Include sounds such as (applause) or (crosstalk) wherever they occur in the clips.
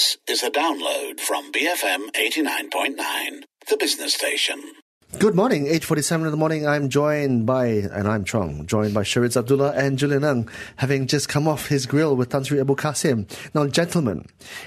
This is a download from BFM 89.9, the business station. Good morning, 8.47 in the morning. I'm joined by, and I'm Chong, joined by Shariz Abdullah and Julian Ng, having just come off his grill with Tan Sri Abu Kassim. Now, gentlemen,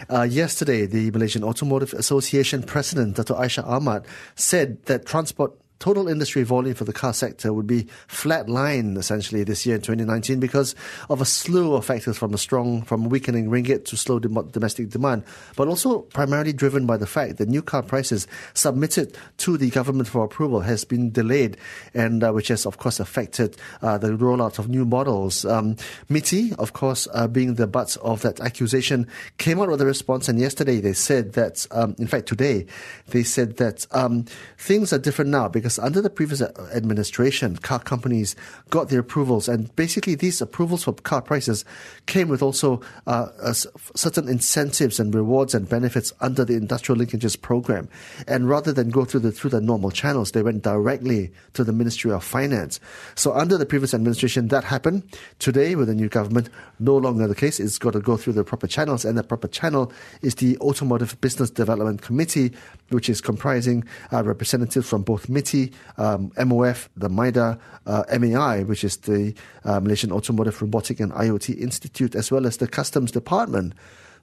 uh, yesterday the Malaysian Automotive Association President, Dr. Aisha Ahmad, said that transport total industry volume for the car sector would be flatline essentially this year in 2019 because of a slew of factors from a strong, from weakening ringgit to slow domestic demand, but also primarily driven by the fact that new car prices submitted to the government for approval has been delayed, and uh, which has of course affected uh, the rollout of new models. Um, MITI, of course, uh, being the butt of that accusation, came out with a response, and yesterday they said that, um, in fact, today they said that um, things are different now because under the previous administration, car companies got their approvals, and basically these approvals for car prices came with also uh, certain incentives and rewards and benefits under the industrial linkages program. And rather than go through the through the normal channels, they went directly to the Ministry of Finance. So under the previous administration, that happened. Today, with the new government, no longer the case. It's got to go through the proper channels, and the proper channel is the Automotive Business Development Committee, which is comprising uh, representatives from both MITI um, MOF, the MIDA, uh, MAI, which is the uh, Malaysian Automotive Robotic and IoT Institute, as well as the Customs Department.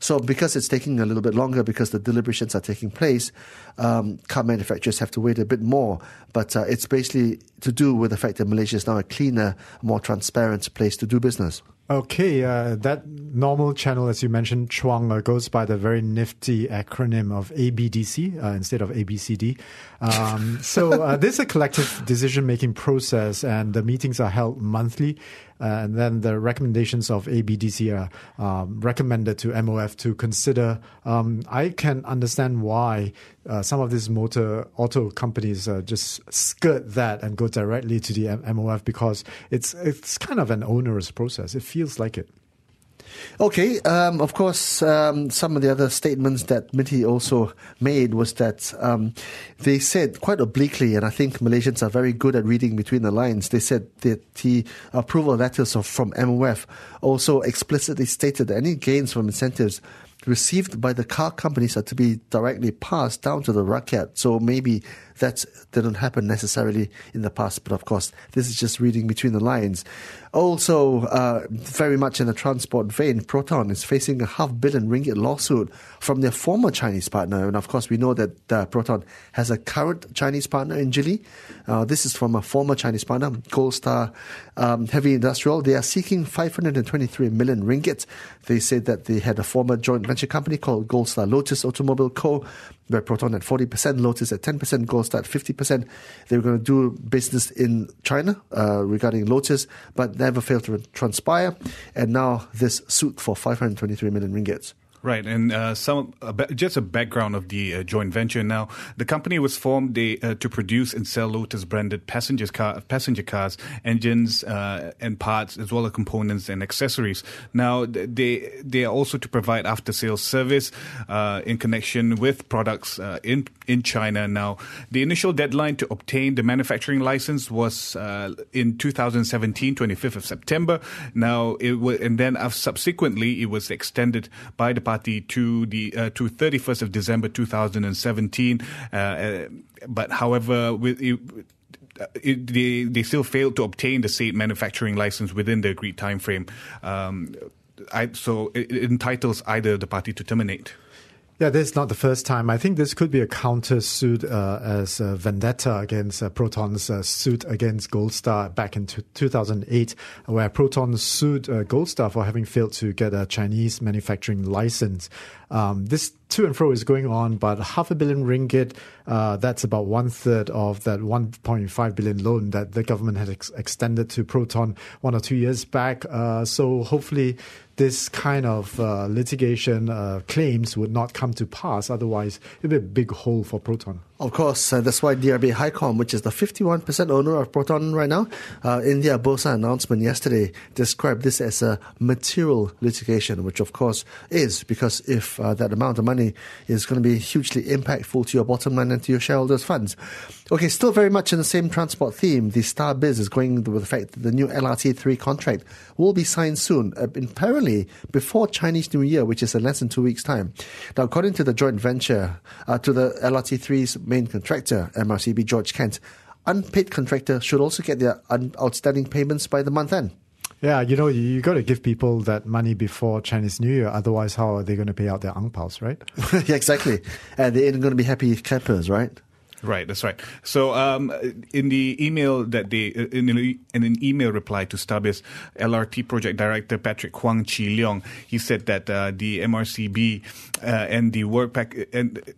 So, because it's taking a little bit longer, because the deliberations are taking place, um, car manufacturers have to wait a bit more. But uh, it's basically to do with the fact that Malaysia is now a cleaner, more transparent place to do business. Okay, uh, that normal channel, as you mentioned, Chuang, uh, goes by the very nifty acronym of ABDC uh, instead of ABCD. Um, (laughs) so uh, this is a collective decision-making process, and the meetings are held monthly. Uh, and then the recommendations of ABDC are um, recommended to MOF to consider. Um, I can understand why uh, some of these motor auto companies just skirt that and go directly to the MOF because it's it's kind of an onerous process. It feels like it. Okay, um, of course, um, some of the other statements that MITI also made was that um, they said quite obliquely, and I think Malaysians are very good at reading between the lines. They said that the approval letters of, from MOF also explicitly stated that any gains from incentives received by the car companies are to be directly passed down to the rakyat. So maybe that didn't happen necessarily in the past, but of course, this is just reading between the lines. Also, uh, very much in the transport vein, Proton is facing a half billion ringgit lawsuit from their former Chinese partner. And of course, we know that uh, Proton has a current Chinese partner in Geely. Uh, this is from a former Chinese partner, Goldstar um, Heavy Industrial. They are seeking 523 million ringgit. They said that they had a former joint venture company called Goldstar Lotus Automobile Co where Proton at 40%, Lotus at 10%, Goldstar at 50%. They were going to do business in China uh, regarding Lotus, but never failed to transpire. And now this suit for 523 million ringgits. Right, and uh, some uh, just a background of the uh, joint venture. Now, the company was formed uh, to produce and sell Lotus branded passenger car, passenger cars, engines, uh, and parts, as well as components and accessories. Now, they they are also to provide after sales service uh, in connection with products in in China. Now, the initial deadline to obtain the manufacturing license was in 2017, 25th of September. Now, it w- and then subsequently it was extended by the party to the uh, to 31st of December 2017. Uh, uh, but however, with it, it, they they still failed to obtain the state manufacturing license within the agreed time frame. Um, I, so it, it entitles either the party to terminate. Yeah, this is not the first time. I think this could be a counter suit uh, as a vendetta against uh, Proton's uh, suit against Goldstar back in t- 2008, where Proton sued uh, Goldstar for having failed to get a Chinese manufacturing license. Um, this to and fro is going on, but half a billion ringgit, uh, that's about one third of that 1.5 billion loan that the government had ex- extended to Proton one or two years back. Uh, so hopefully this kind of uh, litigation uh, claims would not come to pass. Otherwise, it would be a big hole for Proton. Of course, uh, that's why DRB HiCom, which is the 51% owner of Proton right now, uh, in their Bursa announcement yesterday, described this as a material litigation, which of course is, because if that amount of money is going to be hugely impactful to your bottom line and to your shareholders' funds. Okay, still very much in the same transport theme, the Star Biz is going with the fact that the new LRT3 contract will be signed soon. Uh, apparently, before Chinese New Year, which is in less than two weeks' time. Now, according to the joint venture, uh, to the LRT3's main contractor, MRCB George Kent, unpaid contractor should also get their un- outstanding payments by the month end. Yeah, you know, you, you got to give people that money before Chinese New Year. Otherwise, how are they going to pay out their ang paos, right? (laughs) yeah, exactly. And they ain't going to be happy campers, right? Right, that's right. So, um, in the email that they, in, in an email reply to StarBiz, LRT project director Patrick Huang Chi Leong, he said that uh, the MRCB uh, and the work pack and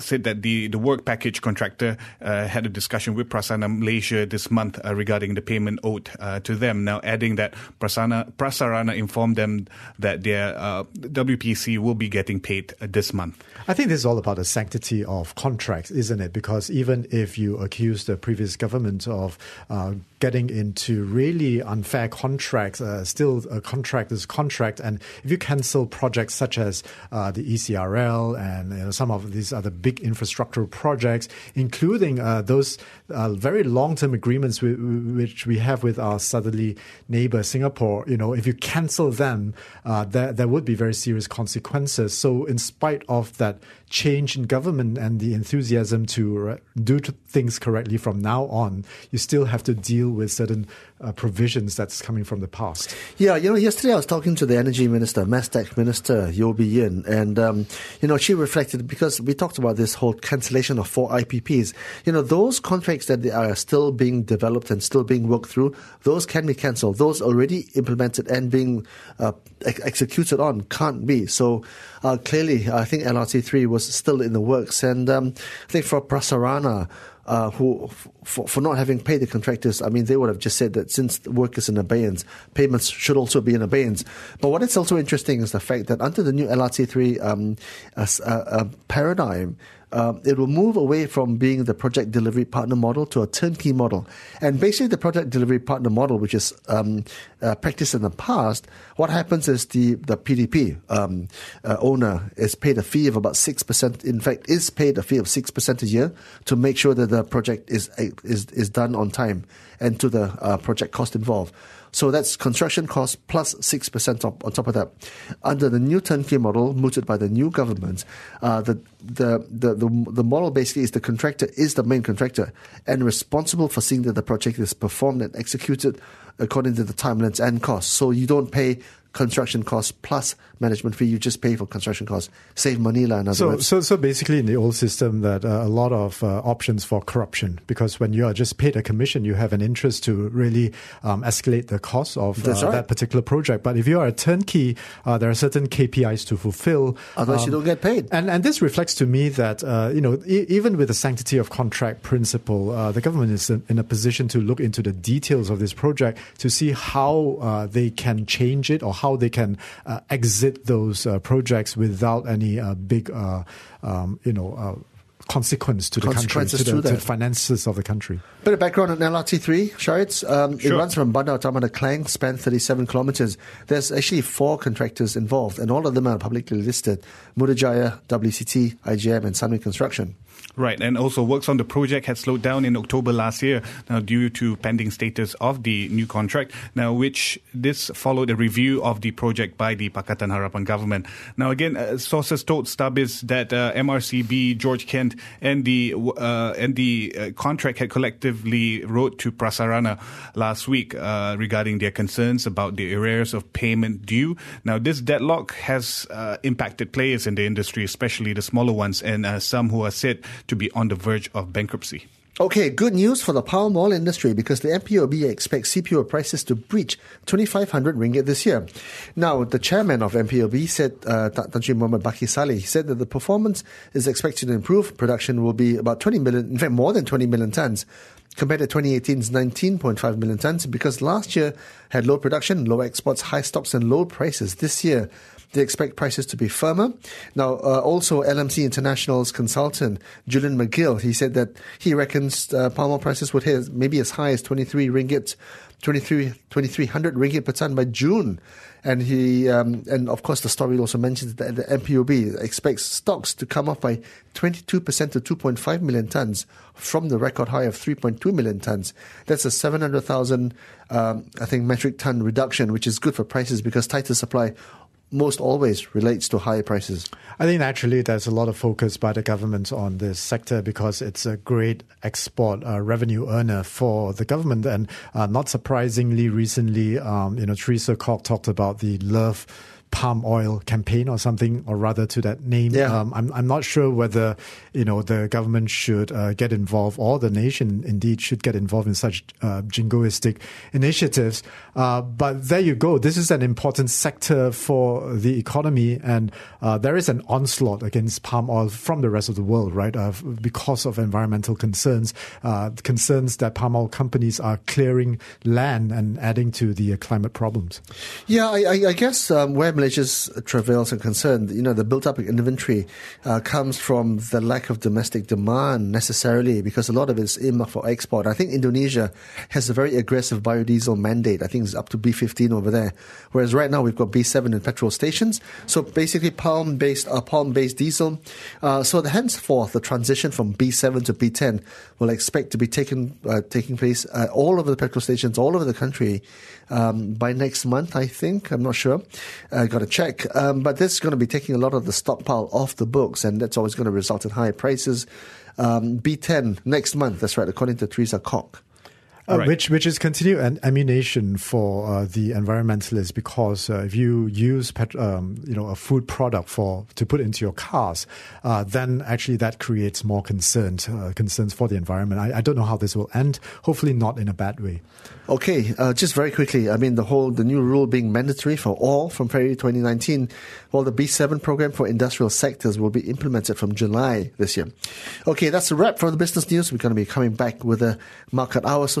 said that the, the work package contractor uh, had a discussion with Prasarana Malaysia this month uh, regarding the payment owed uh, to them. Now, adding that Prasarana, Prasarana informed them that their uh, WPC will be getting paid uh, this month. I think this is all about the sanctity of contracts, isn't it? Because even if you accuse the previous government of uh, getting into really unfair contracts, still a contract is contract, and if you cancel projects such as the ECRL and you know, some of these other big big projects, including uh, those uh, very long-term agreements we, which we have with our southerly neighbor Singapore. You know, if you cancel them, uh, there there would be very serious consequences. So, in spite of that change in government and the enthusiasm to do things correctly from now on, you still have to deal with certain uh, provisions that's coming from the past. Yeah, you know, yesterday I was talking to the Energy Minister, MESTECC Minister Yeo Bee Yin, and um, you know, she reflected because we talked about this whole cancellation of four IPPs. You know, those contracts that are still being developed and still being worked through, those can be cancelled. Those already implemented and being uh, ex- executed on can't be. So uh, clearly, I think LRT three was still in the works, and um, I think for Prasarana uh, who for, for not having paid the contractors, I mean, they would have just said that since work is in abeyance, payments should also be in abeyance. But what is also interesting is the fact that under the new LRT3 um, uh, uh, paradigm, um, it will move away from being the project delivery partner model to a turnkey model. And basically, the project delivery partner model, which is um, uh, practiced in the past, what happens is the the PDP um, uh, owner is paid a fee of about six percent. In fact, is paid a fee of six percent a year to make sure that the project is is is done on time and to the uh, project cost involved. So that's construction cost plus 6% on, on top of that. Under the new turnkey model mooted by the new government, uh, the, the, the, the, the model basically is the contractor is the main contractor and responsible for seeing that the project is performed and executed according to the timelines and costs. So you don't pay construction costs plus management fee. You just pay for construction costs. Save money, in other so, words. So, so basically, in the old system, that uh, a lot of uh, options for corruption because when you are just paid a commission, you have an interest to really um, escalate the cost of uh, right. that particular project. But if you are a turnkey, uh, there are certain KPIs to fulfill. Otherwise, um, you don't get paid. And and this reflects to me that uh, you know e- even with the sanctity of contract principle, uh, the government is in, in, a position to look into the details of this project to see how they can change it or how they can uh, exit those uh, projects without any uh, big, um, you know consequence to the country, to the, to the, finances of the country. Bit of background on LRT3, Sharitz. Um, sure. It runs from Bandar Utama to Klang, span 37 kilometers. There's actually four contractors involved, and all of them are publicly listed Mudajaya, WCT, IJM, and Sunway Construction. Right, and also works on the project had slowed down in October last year now due to pending status of the new contract. Now, which this followed a review of the project by the Pakatan Harapan government. Now, again, uh, sources told StarBiz that uh, MRCB, George Kent, and the uh, and the uh, contract had collectively wrote to Prasarana last week uh, regarding their concerns about the arrears of payment due. Now, this deadlock has uh, impacted players in the industry, especially the smaller ones, and some who are said to be on the verge of bankruptcy. Okay, good news for the palm oil industry because the MPOB expects CPO prices to breach 2,500 ringgit this year. Now, the chairman of MPOB said, uh, Sri Muhammad Bakke Salleh, said that the performance is expected to improve. Production will be about 20 million, in fact, more than 20 million tons compared to 2018's 19.5 million tons because last year had low production, low exports, high stocks, and low prices. This year, they expect prices to be firmer. Now, uh, also LMC International's consultant Julian McGill, he said that he reckons uh, palm oil prices would hit maybe as high as 23 ringgit 23, 2300 ringgit per ton by June. And he, um, and of course, the story also mentions that the MPOB expects stocks to come up by 22% to 2.5 million tons from the record high of 3.2 million tons. That's a 700,000, um, I think, metric ton reduction, which is good for prices because tighter supply most always relates to higher prices. I think naturally there's a lot of focus by the government on this sector because it's a great export uh, revenue earner for the government. And uh, not surprisingly, recently, um, you know, Teresa Kok talked about the love palm oil campaign or something, or rather to that name. Yeah. Um, I'm, I'm not sure whether, you know, the government should uh, get involved or the nation indeed should get involved in such uh, jingoistic initiatives. Uh, but there you go. This is an important sector for the economy. And uh, there is an onslaught against palm oil from the rest of the world, right? Uh, because of environmental concerns, uh, concerns that palm oil companies are clearing land and adding to the climate problems. Yeah, I, I, I guess um, where Malaysia's travails are concerned, you know, the built up inventory uh, comes from the lack of domestic demand necessarily because a lot of it is earmarked for export. I think Indonesia has a very aggressive biodiesel mandate. I think it's up to B15 over there. Whereas right now we've got B7 in petrol stations. So basically palm based, uh, palm based diesel. Uh, so henceforth, the transition from B7 to B10 will expect to be taken, uh, taking place uh, all over the petrol stations all over the country um, by next month, I think. I'm not sure. Uh, got to check. Um, but this is going to be taking a lot of the stockpile off the books, and that's always going to result in higher prices. Um, B10 next month, that's right, according to Teresa Kok. Uh, Right. Which which is continued an ammunition for uh, the environmentalists because uh, if you use pet, um, you know a food product for to put into your cars, uh, then actually that creates more concerns uh, concerns for the environment. I, I don't know how this will end. Hopefully not in a bad way. Okay, uh, just very quickly. I mean, the whole the new rule being mandatory for all from February 2019. Well, the B7 program for industrial sectors will be implemented from July this year. Okay, that's a wrap for the business news. We're going to be coming back with a market hour, so